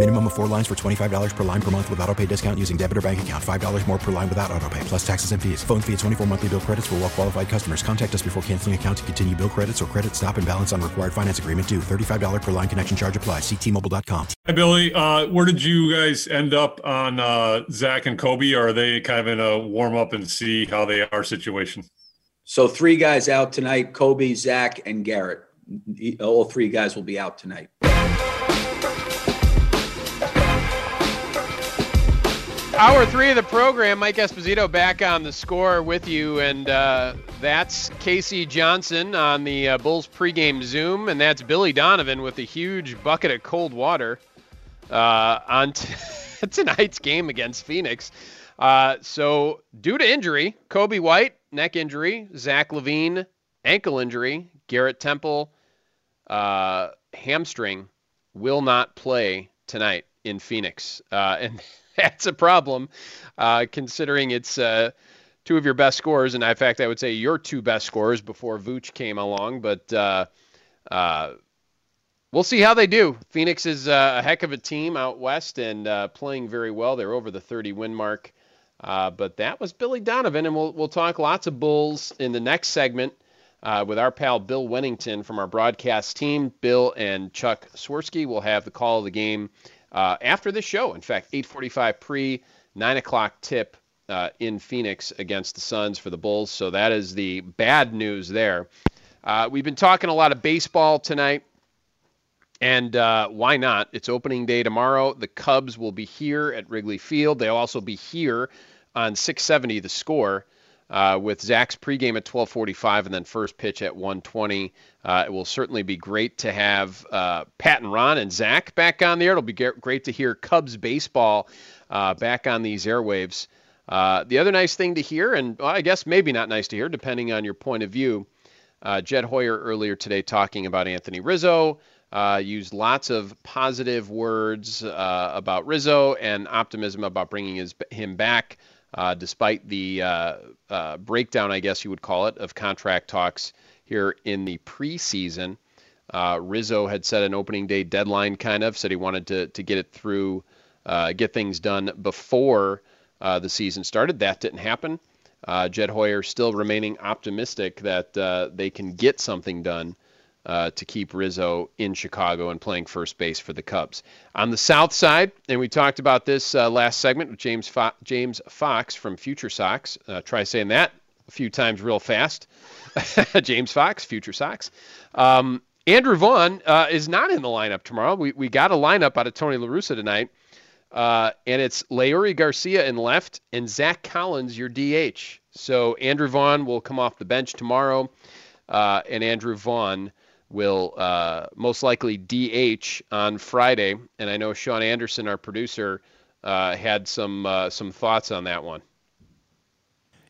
Minimum of four lines for $25 per line per month with auto pay discount using debit or bank account. $5 more per line without auto pay, plus taxes and fees. Phone fee at 24 monthly bill credits for well qualified customers. Contact us before canceling account to continue bill credits or credit stop and balance on required finance agreement due. $35 per line connection charge applies. Ctmobile.com. Hey, Billy, uh, where did you guys end up on uh, Zach and Coby? Or are they kind of in a warm up and see how they are situation? So three guys out tonight: Coby, Zach, and Garrett. All three guys will be out tonight. Hour three of the program, Mike Esposito back on the score with you, and uh, that's Casey Johnson on the uh, Bulls pregame Zoom, and that's Billy Donovan with a huge bucket of cold water uh, on t- tonight's game against Phoenix. Uh, so, due to injury, Coby White, neck injury, Zach LaVine ankle injury, Garrett Temple, uh, hamstring, will not play tonight in Phoenix. Uh, and that's a problem, uh, considering it's uh, two of your best scores, and in fact, I would say your two best scores before Vooch came along. But uh, uh, we'll see how they do. Phoenix is uh, a heck of a team out west and uh, playing very well. They're over the 30 win mark. But that was Billy Donovan, and we'll we'll talk lots of Bulls in the next segment. Uh, with our pal Bill Wennington from our broadcast team. Bill and Chuck Swirsky will have the call of the game uh, after this show. In fact, 8:45 pre, 9 o'clock tip uh, in Phoenix against the Suns for the Bulls. So that is the bad news there. Uh, we've been talking a lot of baseball tonight. And uh, why not? It's opening day tomorrow. The Cubs will be here at Wrigley Field. They'll also be here on 670 The Score uh, with Zach's pregame at 12:45 and then first pitch at 1:20. Uh, it will certainly be great to have uh, Pat and Ron and Zach back on there. It'll be great to hear Cubs baseball uh, back on these airwaves. Uh, the other nice thing to hear, and well, I guess maybe not nice to hear, depending on your point of view. Uh, Jed Hoyer earlier today talking about Anthony Rizzo. Used lots of positive words about Rizzo and optimism about bringing his, him back, uh, despite the uh, uh, breakdown, I guess you would call it, of contract talks here in the preseason. Uh, Rizzo had set an opening day deadline, kind of said he wanted to to get it through, get things done before the season started. That didn't happen. Jed Hoyer still remaining optimistic that they can get something done uh, to keep Rizzo in Chicago and playing first base for the Cubs. On the south side, and we talked about this uh, last segment with James Fo- James Fox from Future Sox. Uh, try saying that a few times real fast. James Fox, Future Sox. Um, Andrew Vaughn uh, is not in the lineup tomorrow. We, we got a lineup out of Tony La Russa tonight, uh, and it's Leury Garcia in left and Zack Collins, your DH. So Andrew Vaughn will come off the bench tomorrow, uh, and Andrew Vaughn will uh, most likely DH on Friday. And I know Sean Anderson, our producer, uh, had some uh, some thoughts on that one.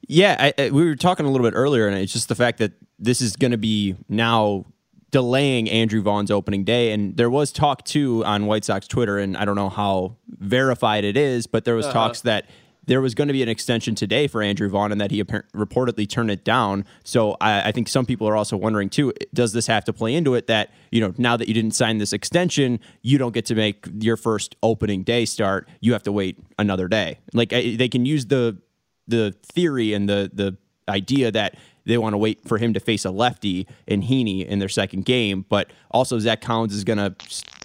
Yeah, I, I, we were talking a little bit earlier, and it's just the fact that this is going to be now delaying Andrew Vaughn's opening day. And there was talk too on White Sox Twitter, and I don't know how verified it is, but there was uh-huh. talks that there was going to be an extension today for Andrew Vaughn and that he reportedly turned it down. So I, I, think some people are also wondering too, does this have to play into it that, you know, now that you didn't sign this extension, you don't get to make your first opening day start. You have to wait another day. Like they can use the the theory and the the idea that they want to wait for him to face a lefty in Heaney in their second game, but also Zack Collins is going to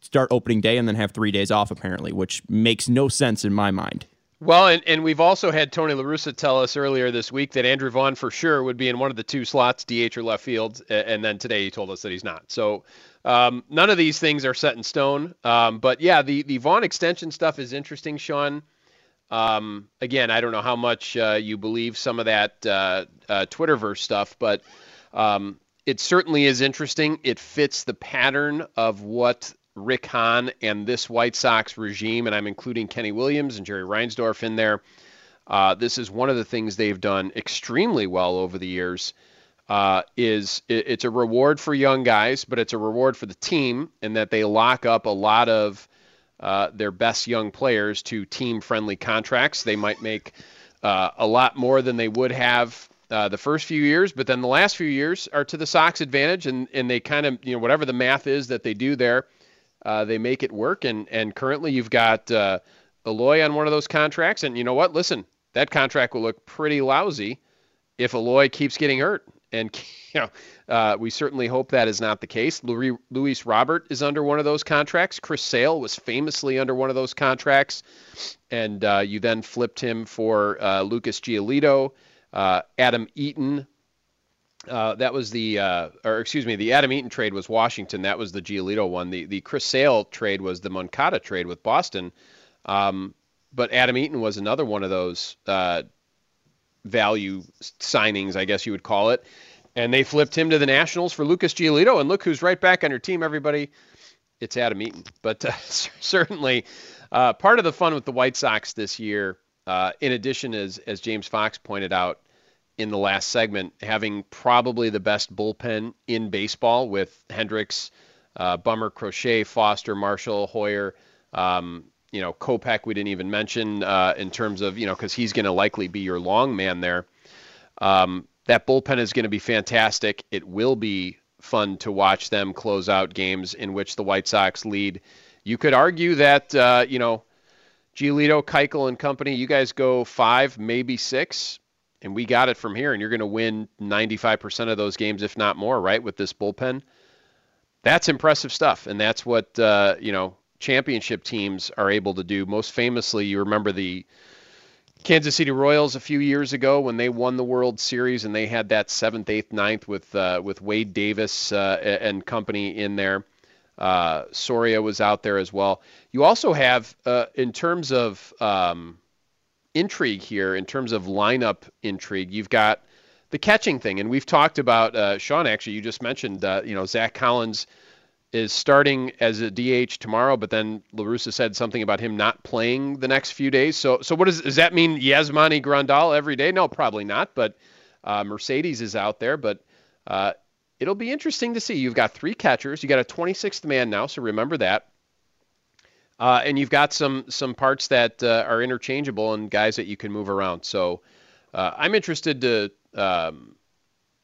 start opening day and then have three days off apparently, which makes no sense in my mind. Well, and, and we've also had Tony La Russa tell us earlier this week that Andrew Vaughn for sure would be in one of the two slots, DH or left field, and then today he told us that he's not. So um, none of these things are set in stone. Um, but yeah, the the Vaughn extension stuff is interesting, Sean. Um, again, I don't know how much uh, you believe some of that uh, uh, Twitterverse stuff, but um, it certainly is interesting. It fits the pattern of what Rick Hahn and this White Sox regime, and I'm including Kenny Williams and Jerry Reinsdorf in there. Uh, this is one of the things they've done extremely well over the years. Uh, is it, it's a reward for young guys, but it's a reward for the team in that they lock up a lot of uh, their best young players to team-friendly contracts. They might make uh, a lot more than they would have uh, the first few years, but then the last few years are to the Sox advantage, and and they kind of you know whatever the math is that they do there uh, they make it work, and and currently you've got uh, Eloy on one of those contracts, and you know what? Listen, that contract will look pretty lousy if Eloy keeps getting hurt, and you know uh, we certainly hope that is not the case. Louis, Luis Robert is under one of those contracts. Chris Sale was famously under one of those contracts, and uh, you then flipped him for uh, Lucas Giolito. Uh, Adam Eaton uh, that was the, uh, or excuse me, the Adam Eaton trade was Washington. That was the Giolito one. The the Chris Sale trade was the Moncada trade with Boston. Um, but Adam Eaton was another one of those uh, value signings, I guess you would call it. And they flipped him to the Nationals for Lucas Giolito. And look who's right back on your team, everybody. It's Adam Eaton. But uh, certainly uh, part of the fun with the White Sox this year, uh, in addition, as, as James Fox pointed out, in the last segment, having probably the best bullpen in baseball with Hendriks, uh, Bummer, Crochet, Foster, Marshall, Heuer. Um, you know, Kopech we didn't even mention uh, in terms of you know because he's going to likely be your long man there. Um, that bullpen is going to be fantastic. It will be fun to watch them close out games in which the White Sox lead. You could argue that uh, you know. Giolito, Keuchel, and company, you guys go five, maybe six and we got it from here, and you're going to win 95% of those games, if not more, right, with this bullpen. That's impressive stuff, and that's what uh, you know championship teams are able to do. Most famously, you remember the Kansas City Royals a few years ago when they won the World Series, and they had that seventh, eighth, ninth with uh, with Wade Davis uh, and company in there. Uh, Soria was out there as well. You also have, uh, in terms of um, intrigue here in terms of lineup intrigue. You've got the catching thing, and we've talked about uh, Sean. Actually, you just mentioned uh, you know Zack Collins is starting as a DH tomorrow, but then La Russa said something about him not playing the next few days. So so what does does that mean? Yasmani Grandal every day? No, probably not. But uh, Mercedes is out there, but. Uh, it'll be interesting to see. You've got three catchers. You got a 26th man now, so remember that. Uh, and you've got some some parts that uh, are interchangeable and guys that you can move around. So uh, I'm interested to um,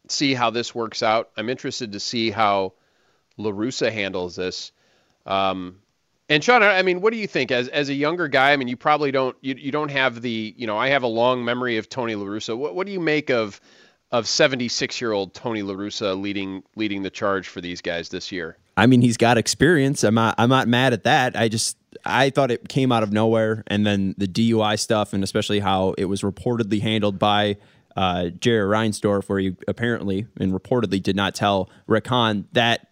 see how this works out. I'm interested to see how La Russa handles this. Um, and Sean, I mean, what do you think as as a younger guy? I mean, you probably don't you, you don't have the you know I have a long memory of Tony La Russa. What what do you make of of 76 year old Tony La Russa leading leading the charge for these guys this year? I mean, he's got experience. I'm not I'm not mad at that. I just I thought it came out of nowhere, and then the DUI stuff, and especially how it was reportedly handled by uh, Jerry Reinsdorf, where he apparently and reportedly did not tell Rick Hahn that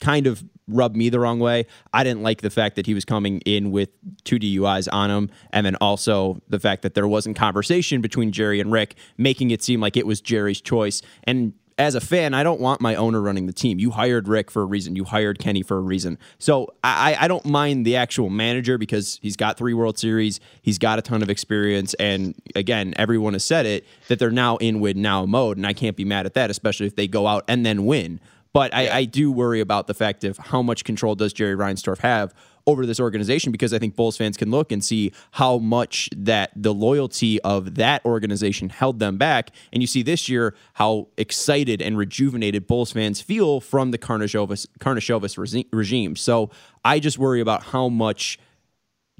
kind of rubbed me the wrong way. I didn't like the fact that he was coming in with two DUIs on him, and then also the fact that there wasn't conversation between Jerry and Rick, making it seem like it was Jerry's choice. And as a fan, I don't want my owner running the team. You hired Rick for a reason. You hired Kenny for a reason. So I, I don't mind the actual manager because he's got three World Series. He's got a ton of experience. And again, everyone has said it that they're now in win now mode. And I can't be mad at that, especially if they go out and then win. But I, I do worry about the fact of how much control does Jerry Reinsdorf have over this organization because I think Bulls fans can look and see how much that the loyalty of that organization held them back. And you see this year how excited and rejuvenated Bulls fans feel from the Karnisovas, regime. So I just worry about how much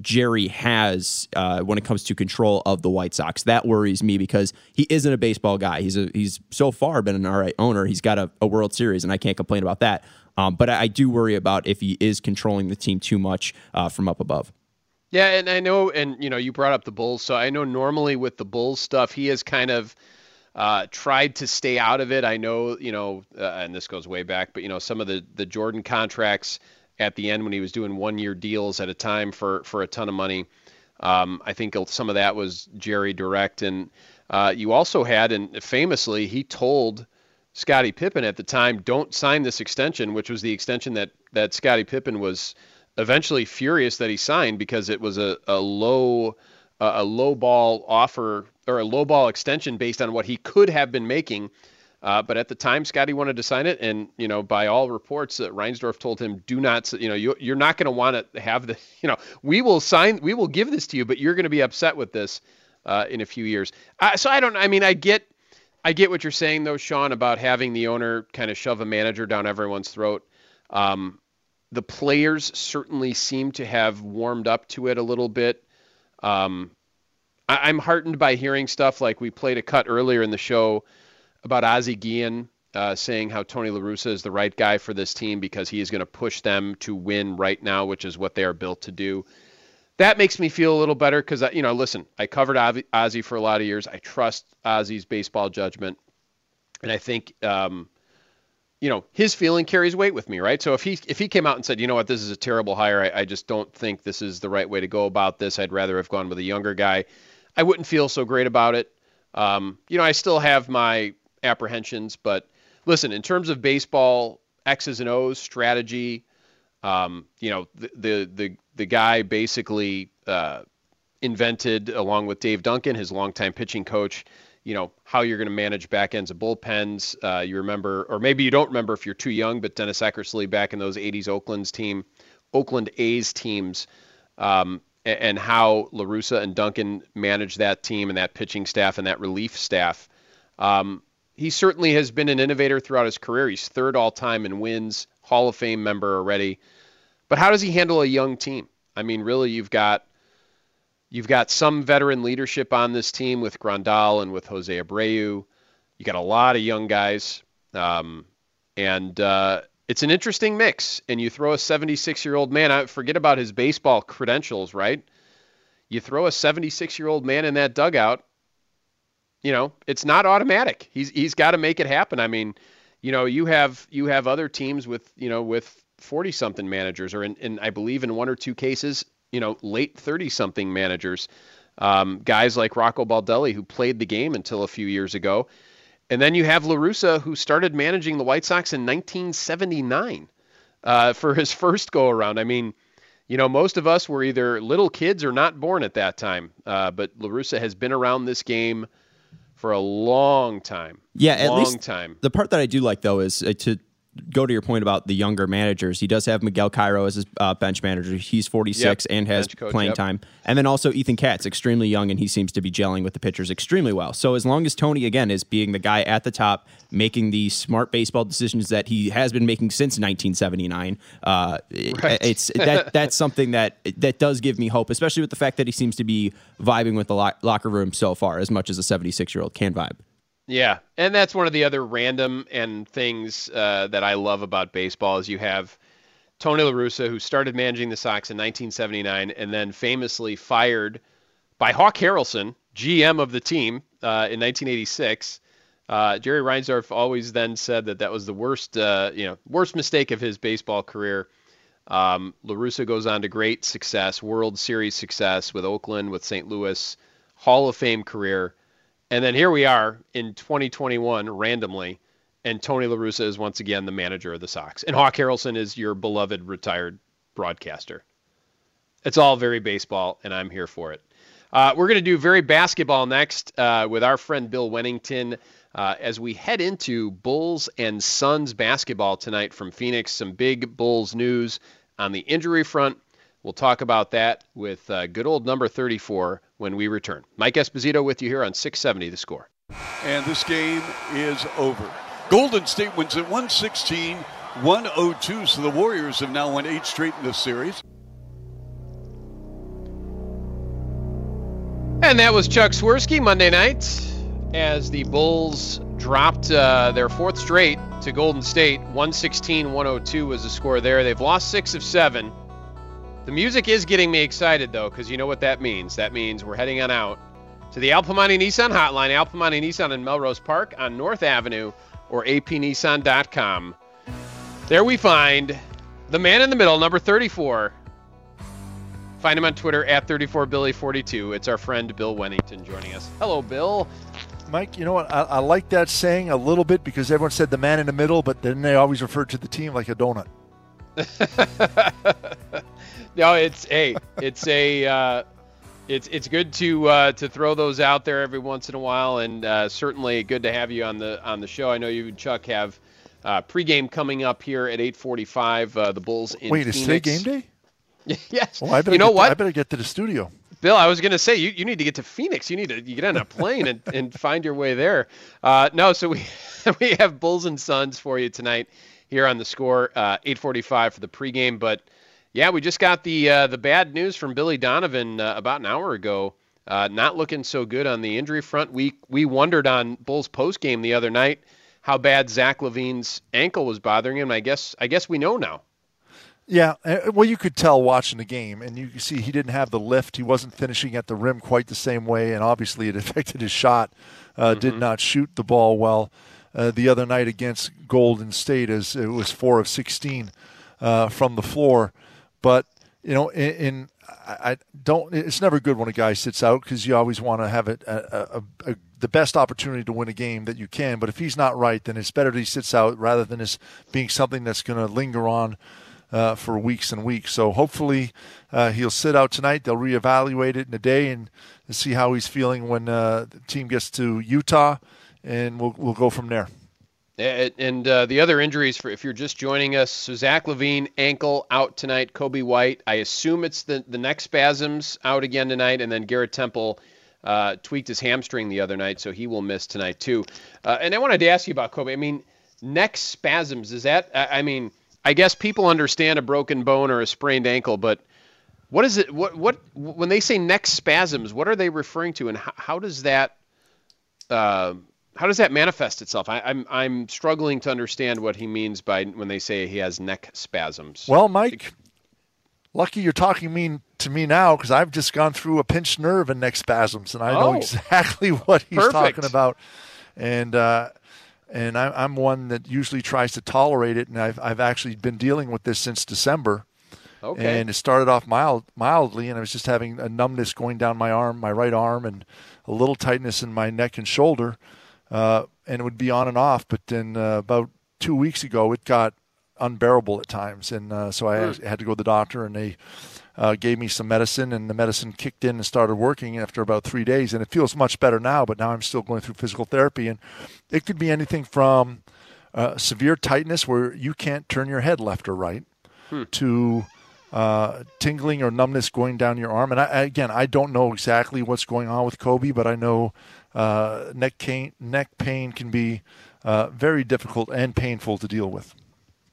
Jerry has uh, when it comes to control of the White Sox. That worries me because he isn't a baseball guy. He's a, he's so far been an all right owner. He's got a, a World Series, and I can't complain about that. Um, but I, do worry about if he is controlling the team too much uh, from up above. Yeah, and I know, and you know, you brought up the Bulls, so I know normally with the Bulls stuff, he has kind of uh, tried to stay out of it. I know, you know, uh, and this goes way back, but you know, some of the the Jordan contracts at the end when he was doing one year deals at a time for for a ton of money. Um, I think some of that was Jerry direct, and uh, you also had, and famously, he told Scottie Pippen at the time, "Don't sign this extension," which was the extension that that Scottie Pippen was eventually furious that he signed because it was a, a low a low ball offer or a low ball extension based on what he could have been making uh, but at the time, Scottie wanted to sign it, and you know, by all reports, uh, Reinsdorf told him, "Do not, you know, you, you're not going to want to have the, you know, we will sign, we will give this to you, but you're going to be upset with this uh, in a few years." Uh, so I don't, I mean, I get, I get what you're saying though, Sean, about having the owner kind of shove a manager down everyone's throat. Um, the players certainly seem to have warmed up to it a little bit. Um, I, I'm heartened by hearing stuff like we played a cut earlier in the show about Ozzie Guillen uh, saying how Tony La Russa is the right guy for this team because he is going to push them to win right now, which is what they are built to do. That makes me feel a little better because, you know, listen, I covered Ozzie for a lot of years. I trust Ozzie's baseball judgment. And I think, um, you know, his feeling carries weight with me, right? So if he if he came out and said, you know what, this is a terrible hire, I, I just don't think this is the right way to go about this. I'd rather have gone with a younger guy. I wouldn't feel so great about it. Um, you know, I still have my apprehensions. But listen, in terms of baseball X's and O's strategy, um, you know, the, the the the guy basically uh, invented, along with Dave Duncan, his longtime pitching coach, you know, how you're going to manage back ends of bullpens. Uh, you remember, or maybe you don't remember if you're too young, but Dennis Eckersley back in those 80s Oakland's team, Oakland A's teams, um, and, how La Russa and Duncan managed that team and that pitching staff and that relief staff. Um, he certainly has been an innovator throughout his career. He's third all time in wins, Hall of Fame member already. But how does he handle a young team? I mean, really, you've got you've got some veteran leadership on this team with Grandal and with Jose Abreu. You got a lot of young guys, um, and uh, it's an interesting mix. And you throw a 76 year old man. I forget about his baseball credentials, right? You throw a 76 year old man in that dugout you know, it's not automatic. He's he's got to make it happen. I mean, you know, you have you have other teams with you know with 40 something managers, or in, in I believe in one or two cases, you know, late 30 something managers, um, guys like Rocco Baldelli who played the game until a few years ago, and then you have La Russa who started managing the White Sox in 1979 uh, for his first go around. I mean. You know, most of us were either little kids or not born at that time. Uh, but La Russa has been around this game for a long time. Yeah, at long least time. The part that I do like though is uh, to go to your point about the younger managers, he does have Miguel Cairo as his uh, bench manager. He's 46 yep. and has coach, playing yep. time. And then also Ethan Katz, extremely young, and he seems to be gelling with the pitchers extremely well. So as long as Tony, again, is being the guy at the top, making the smart baseball decisions that he has been making since 1979, uh, right. it's that that's something that that does give me hope, especially with the fact that he seems to be vibing with the lo- locker room so far as much as a 76 year old can vibe. Yeah, and that's one of the other random and things uh, that I love about baseball is you have Tony La Russa, who started managing the Sox in 1979 and then famously fired by Hawk Harrelson, GM of the team, uh, in 1986. Uh, Jerry Reinsdorf always then said that that was the worst, uh, you know, worst mistake of his baseball career. Um, La Russa goes on to great success, World Series success with Oakland, with St. Louis, Hall of Fame career. And then here we are in 2021 randomly, and Tony La Russa is once again the manager of the Sox. And Hawk Harrelson is your beloved retired broadcaster. It's all very baseball, and I'm here for it. Uh, we're going to do very basketball next uh, with our friend Bill Wennington uh, as we head into Bulls and Suns basketball tonight from Phoenix. Some big Bulls news on the injury front. We'll talk about that with uh, good old number 34 when we return. Mike Esposito with you here on 670 The Score. And this game is over. Golden State wins at 116 102. So the Warriors have now won eight straight in this series. And that was Chuck Swirsky Monday night as the Bulls dropped uh, their fourth straight to Golden State. 116 102 was the score there. They've lost six of seven. The music is getting me excited though, because you know what that means. That means we're heading on out to the Al Piemonte Nissan hotline, Al Piemonte Nissan in Melrose Park on North Avenue or apnissan.com. There we find the man in the middle, number 34. Find him on Twitter at 34Billy42. It's our friend Bill Wennington joining us. Hello, Bill. Mike, you know what? I, I like that saying a little bit because everyone said the man in the middle, but then they always referred to the team like a donut. no, it's hey, it's a uh, it's it's good to uh, to throw those out there every once in a while, and uh, certainly good to have you on the on the show. I know you and Chuck have uh, pregame coming up here at 8:45. Uh, the Bulls in Wait, Phoenix. is today game day? yes. Well, I better you know what? To, I better get to the studio. Bill, I was going to say you, you need to get to Phoenix. You need to you get on a plane and, and find your way there. Uh, no, so we we have Bulls and Suns for you tonight here on the score, uh, 8:45 for the pregame. But yeah, we just got the uh, the bad news from Billy Donovan uh, about an hour ago. Uh, not looking so good on the injury front. We we wondered on Bulls post game the other night how bad Zach LaVine's ankle was bothering him. I guess I guess we know now. Yeah, uh, well, you could tell watching the game, and you see he didn't have the lift. He wasn't finishing at the rim quite the same way, and obviously it affected his shot. Uh, Mm-hmm. Did not shoot the ball well uh, the other night against Golden State, as it was four of sixteen uh, from the floor. But you know, in, in I, don't. It's never good when a guy sits out because you always want to have it a, a, a, the best opportunity to win a game that you can. But if he's not right, then it's better that he sits out rather than this being something that's going to linger on uh, for weeks and weeks. So hopefully uh, he'll sit out tonight. They'll reevaluate it in a day and see how he's feeling when uh, the team gets to Utah, and we'll we'll go from there. And, uh, the other injuries for if you're just joining us, so Zach LaVine ankle out tonight. Coby White, I assume it's the the neck spasms out again tonight, and then Garrett Temple. Uh, tweaked his hamstring the other night, so he will miss tonight too. Uh, and I wanted to ask you about Coby. I mean, neck spasms is that? I, I mean, I guess people understand a broken bone or a sprained ankle, but what is it? What what when they say neck spasms, what are they referring to, and how, how does that uh, how does that manifest itself? I, I'm I'm struggling to understand what he means by when they say he has neck spasms. Well, Mike, lucky you're talking mean to me now because I've just gone through a pinched nerve and neck spasms, and I know Oh. exactly what he's Perfect. talking about. And uh, and I, I'm one that usually tries to tolerate it, and I've I've actually been dealing with this since December. Okay. And it started off mild, mildly, and I was just having a numbness going down my arm, my right arm, and a little tightness in my neck and shoulder. Uh, and it would be on and off. But then uh, about two weeks ago, it got unbearable at times, and uh, so I Hmm. had to go to the doctor, and they uh, gave me some medicine, and the medicine kicked in and started working after about three days, and it feels much better now. But now I'm still going through physical therapy, and it could be anything from uh, severe tightness where you can't turn your head left or right to uh, tingling or numbness going down your arm. And I, again, I don't know exactly what's going on with Coby, but I know uh, neck pain, neck pain can be uh, very difficult and painful to deal with.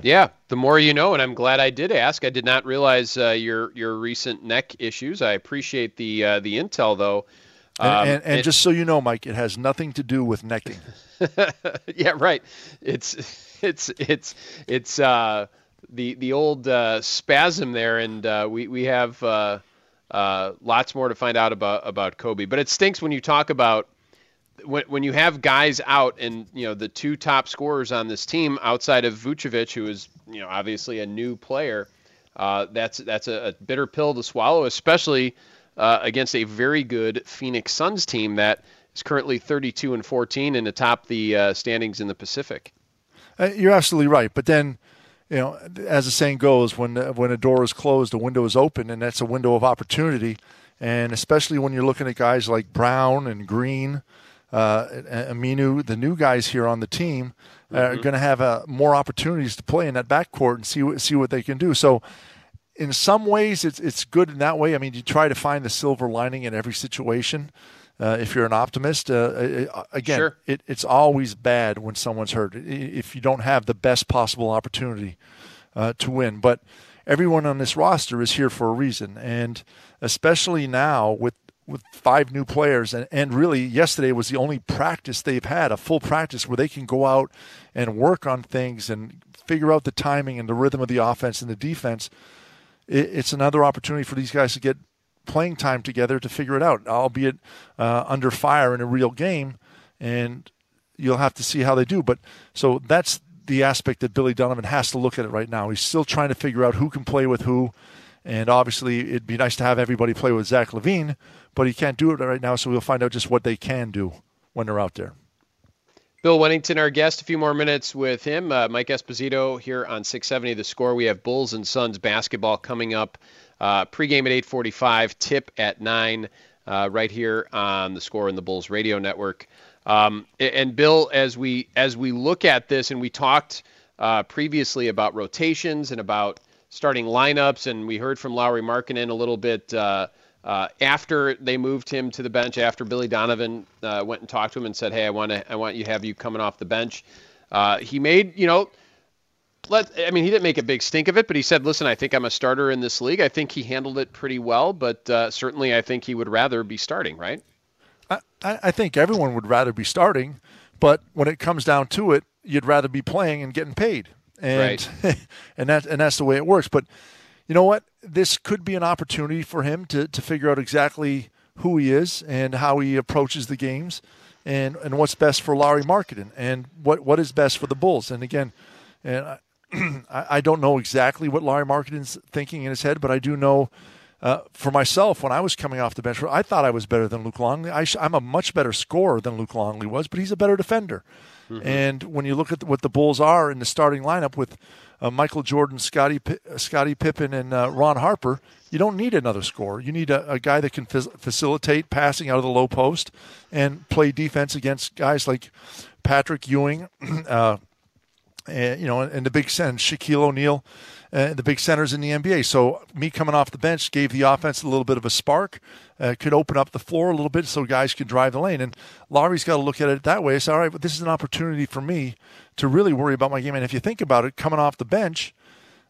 Yeah, the more you know, and I'm glad I did ask. I did not realize uh, your your recent neck issues. I appreciate the uh, the intel, though. And, Um, and, and it- just so you know, Mike, it has nothing to do with necking. yeah, right. It's it's it's it's uh, the the old uh, spasm there, and uh, we we have uh, uh, lots more to find out about about Coby. But it stinks when you talk about when when you have guys out, and you know the two top scorers on this team outside of Vucevic, who is you know obviously a new player. Uh, that's that's a, a bitter pill to swallow, especially uh, against a very good Phoenix Suns team that is currently 32 and 14 and atop the uh, standings in the Pacific. Uh, you're absolutely right. But then, you know, as the saying goes, when when a door is closed, a window is open, and that's a window of opportunity. And especially when you're looking at guys like Brown and Green, uh, Aminu, the new guys here on the team, are going to have uh, more opportunities to play in that backcourt and see what see what they can do. So. In some ways, it's it's good in that way. I mean, you try to find the silver lining in every situation. Uh, if you're an optimist, uh, uh, again, Sure. it, it's always bad when someone's hurt. If you don't have the best possible opportunity uh, to win, but everyone on this roster is here for a reason, and especially now with with five new players, and, and really yesterday was the only practice they've had, a full practice where they can go out and work on things and figure out the timing and the rhythm of the offense and the defense it, it's another opportunity for these guys to get playing time together to figure it out, albeit uh, under fire in a real game, and you'll have to see how they do. But so that's the aspect that Billy Donovan has to look at it right now. He's still trying to figure out who can play with who, and obviously it'd be nice to have everybody play with Zach LaVine, but he can't do it right now. So we'll find out just what they can do when they're out there. Bill Wennington, our guest. A few more minutes with him. Uh, Mike Esposito here on 670 The Score. We have Bulls and Suns basketball coming up. Uh, pregame at 8:45, tip at nine, uh, right here on The Score and the Bulls Radio Network. Um, and Bill, as we as we look at this, and we talked uh, previously about rotations and about starting lineups, and we heard from Lauri Markkanen a little bit uh, after they moved him to the bench, after Billy Donovan uh, went and talked to him and said, "Hey, I want to, I want you to have you coming off the bench." Uh, he made, you know, let. I mean, he didn't make a big stink of it, but he said, "Listen, I think I'm a starter in this league. I think he handled it pretty well, but uh, certainly, I think he would rather be starting." Right? I, I think everyone would rather be starting, but when it comes down to it, you'd rather be playing and getting paid, and right. and that and that's the way it works. But you know what? This could be an opportunity for him to, to figure out exactly who he is and how he approaches the games and, and what's best for Lauri Markkanen and what, what is best for the Bulls. And again, and I, I don't know exactly what Lauri Markkanen's thinking in his head, but I do know uh, for myself, when I was coming off the bench, I thought I was better than Luke Longley. I am a much better scorer than Luke Longley was, but he's a better defender. Mm-hmm. And when you look at what the Bulls are in the starting lineup with uh, Michael Jordan, Scottie, uh, Scottie Pippen, and uh, Ron Harper, you don't need another scorer. You need a, a guy that can f- facilitate passing out of the low post and play defense against guys like Patrick Ewing, uh, and, you know, and the big sense Shaquille O'Neal uh, the big centers in the NBA. So me coming off the bench gave the offense a little bit of a spark, uh, could open up the floor a little bit so guys could drive the lane. And Lauri's got to look at it that way. Say, all right, but this is an opportunity for me to really worry about my game. And if you think about it, coming off the bench,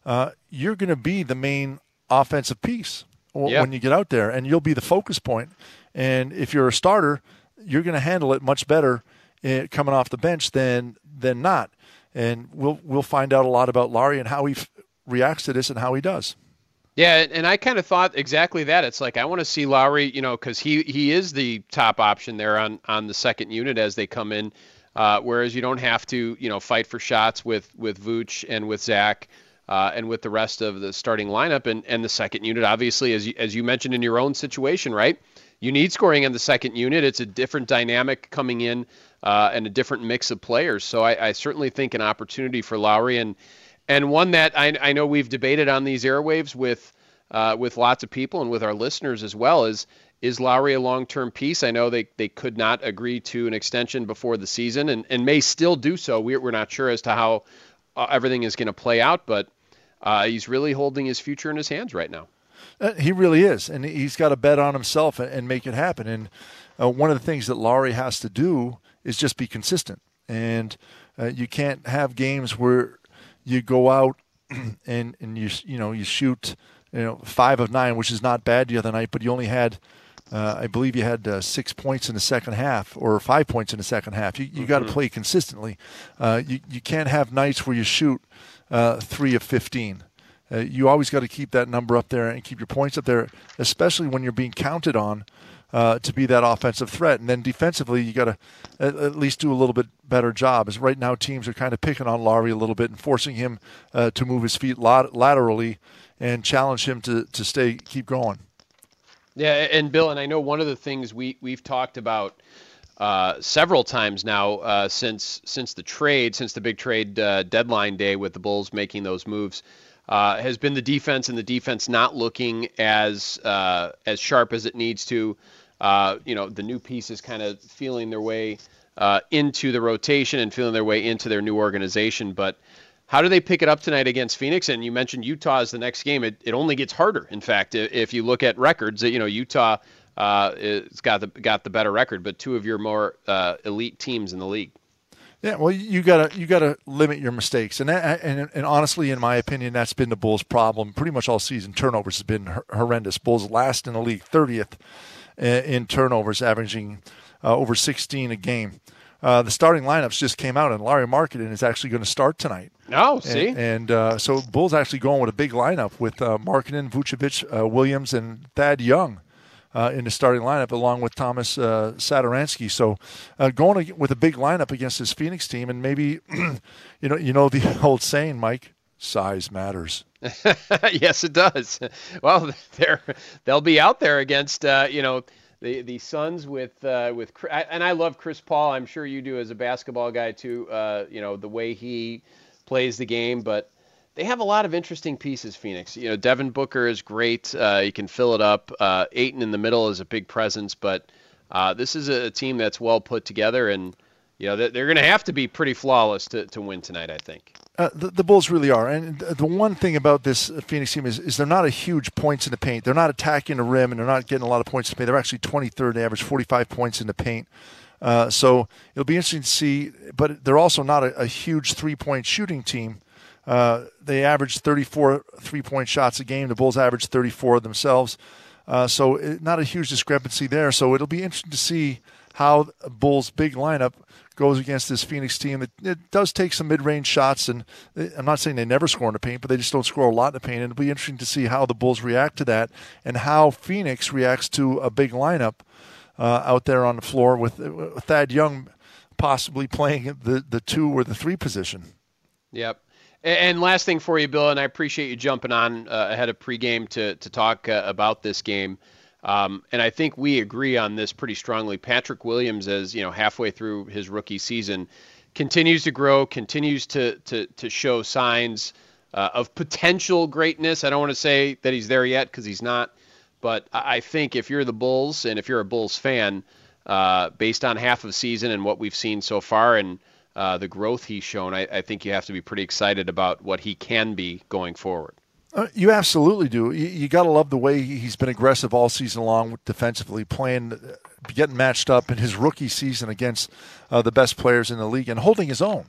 uh, you're going to be the main offensive piece yeah. when you get out there, and you'll be the focus point. And if you're a starter, you're going to handle it much better uh, coming off the bench than than not. And we'll we'll find out a lot about Lauri and how he reacts to this and how he does. Yeah, and I kind of thought exactly that. It's like I want to see Lauri, you know, because he he is the top option there on on the second unit as they come in. Uh, whereas you don't have to, you know, fight for shots with with Vooch and with Zach uh, and with the rest of the starting lineup and and the second unit. Obviously, as you, as you mentioned in your own situation, right? You need scoring in the second unit. It's a different dynamic coming in uh, and a different mix of players. So I, I certainly think an opportunity for Lauri and and one that I, I know we've debated on these airwaves with uh, with lots of people and with our listeners as well is is Lauri a long term piece? I know they, they could not agree to an extension before the season and, and may still do so. We're, we're not sure as to how uh, everything is going to play out, but uh, he's really holding his future in his hands right now. Uh, he really is, and he's got to bet on himself and, and make it happen. And uh, one of the things that Lauri has to do is just be consistent. And uh, you can't have games where you go out and and you you know you shoot you know five of nine, which is not bad the other night, but you only had. Uh, I believe you had uh, six points in the second half, or five points in the second half. You, you mm-hmm. got to play consistently. Uh, you you can't have nights where you shoot uh, three of fifteen. Uh, you always got to keep that number up there and keep your points up there, especially when you're being counted on uh, to be that offensive threat. And then defensively, you got to at, at, least do a little bit better job. As right now, teams are kind of picking on Lauri a little bit and forcing him uh, to move his feet lat- laterally and challenge him to to stay keep going. Yeah, and Bill, and I know one of the things we we've talked about. Uh, several times now uh, since since the trade, since the big trade uh, deadline day with the Bulls making those moves, uh, has been the defense and the defense not looking as uh, as sharp as it needs to. Uh, you know, the new pieces kind of feeling their way uh, into the rotation and feeling their way into their new organization. But how do they pick it up tonight against Phoenix? And you mentioned Utah as the next game. It, it only gets harder. In fact, if you look at records, you know, Utah uh, has got the got the better record, but two of your more uh, elite teams in the league. Yeah, well, you gotta you gotta limit your mistakes, and that, and and honestly, in my opinion, that's been the Bulls' problem pretty much all season. Turnovers has been horrendous. Bulls last in the league, thirtieth in turnovers, averaging uh, over 16 a game. uh, the starting lineups just came out, and Lauri Markkanen is actually going to start tonight. Oh, see, and, and uh, so Bulls actually going with a big lineup with uh, Markkanen, Vucevic, uh, Williams, and Thad Young. Uh, in the starting lineup, along with Thomas uh. So, uh, going with a big lineup against this Phoenix team, and maybe, you know, you know the old saying, Mike, size matters. yes, it does. Well, they're they'll be out there against uh, you know the the Suns with uh, with and I love Chris Paul. I'm sure you do as a basketball guy too. Uh, you know the way he plays the game, but they have a lot of interesting pieces. Phoenix, you know, Devin Booker is great. Uh, you can fill it up. Uh, Ayton in the middle is a big presence, but uh, this is a team that's well put together, and you know they're going to have to be pretty flawless to, to win tonight. I think. Uh, the, the, Bulls really are, and the one thing about this Phoenix team is, is they're not a huge points in the paint. They're not attacking the rim, and they're not getting a lot of points in the paint. They're actually 23rd, they average 45 points in the paint. Uh, so it'll be interesting to see, but they're also not a, a huge three point shooting team. Uh, they average 34 three point shots a game. The Bulls average 34 themselves. Uh, so it, not a huge discrepancy there. So it'll be interesting to see how Bulls' big lineup goes against this Phoenix team. It, it does take some mid range shots, and I'm not saying they never score in the paint, but they just don't score a lot in the paint. And it'll be interesting to see how the Bulls react to that and how Phoenix reacts to a big lineup uh, out there on the floor with, with Thad Young possibly playing the, the two or the three position. Yep. And last thing for you, Bill, and I appreciate you jumping on uh, ahead of pregame to to talk uh, about this game. Um, and I think we agree on this pretty strongly. Patrick Williams, as you know, halfway through his rookie season, continues to grow, continues to to to show signs uh, of potential greatness. I don't want to say that he's there yet because he's not, but I think if you're the Bulls and if you're a Bulls fan, uh, based on half of season and what we've seen so far and uh, the growth he's shown, I, I think you have to be pretty excited about what he can be going forward. Uh, you absolutely do. You, you got to love the way he's been aggressive all season long defensively, playing, uh, getting matched up in his rookie season against uh, the best players in the league and holding his own.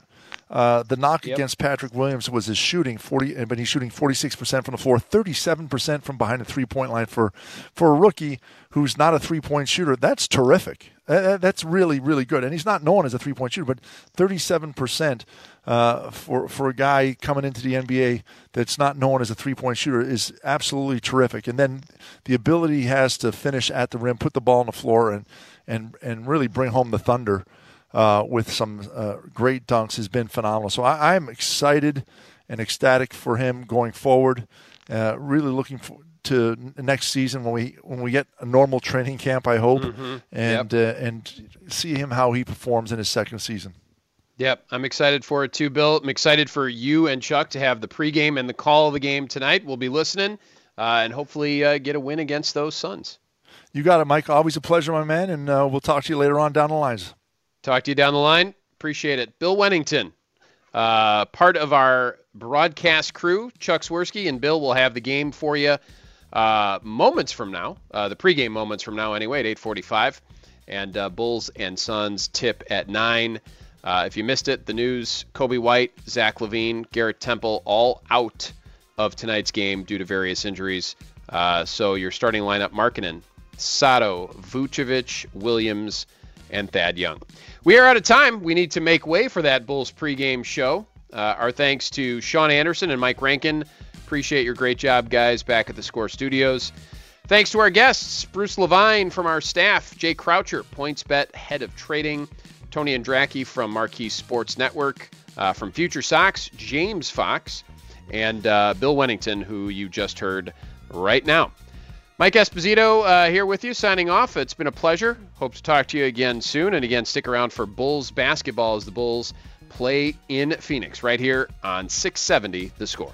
Uh, the knock yep. against Patrick Williams was his shooting, forty, but he's shooting forty six percent from the floor, thirty seven percent from behind the three point line for for a rookie who's not a three point shooter. That's terrific. that's really really good, and he's not known as a three point shooter, but thirty seven percent uh, for for a guy coming into the NBA that's not known as a three point shooter is absolutely terrific. And then the ability he has to finish at the rim, put the ball on the floor, and and and really bring home the thunder uh, with some uh, great dunks has been phenomenal. So I, am excited and ecstatic for him going forward. Uh, really looking for, to next season when we when we get a normal training camp. I hope mm-hmm. and yep. Uh, and see him how he performs in his second season. Yep, I'm excited for it too, Bill. I'm excited for you and Chuck to have the pregame and the call of the game tonight. We'll be listening uh, and hopefully uh, get a win against those Suns. You got it, Mike. Always a pleasure, my man, and we'll talk to you later on down the lines. Talk to you down the line. Appreciate it. Bill Wennington, uh, part of our broadcast crew. Chuck Swirsky and Bill will have the game for you uh, moments from now, uh, the pregame moments from now anyway, at 8:45, and uh, Bulls and Suns tip at nine. Uh, if you missed it, the news: Coby White, Zach LaVine, Garrett Temple, all out of tonight's game due to various injuries. Uh, so your starting lineup: Markkanen, Sato, Vucevic, Williams, and Thad Young. We are out of time. We need to make way for that Bulls pregame show. Uh, our thanks to Sean Anderson and Mike Rankin. Appreciate your great job, guys, back at the Score Studios. Thanks to our guests, Bruce Levine from our staff, Jay Croucher, PointsBet head of trading, Tony Andracki from Marquee Sports Network, uh, from Future Sox, James Fox, and uh, Bill Wennington, who you just heard right now. Mike Esposito uh, here with you, signing off. It's been a pleasure. Hope to talk to you again soon. And again, stick around for Bulls basketball as the Bulls play in Phoenix right here on 670 The Score.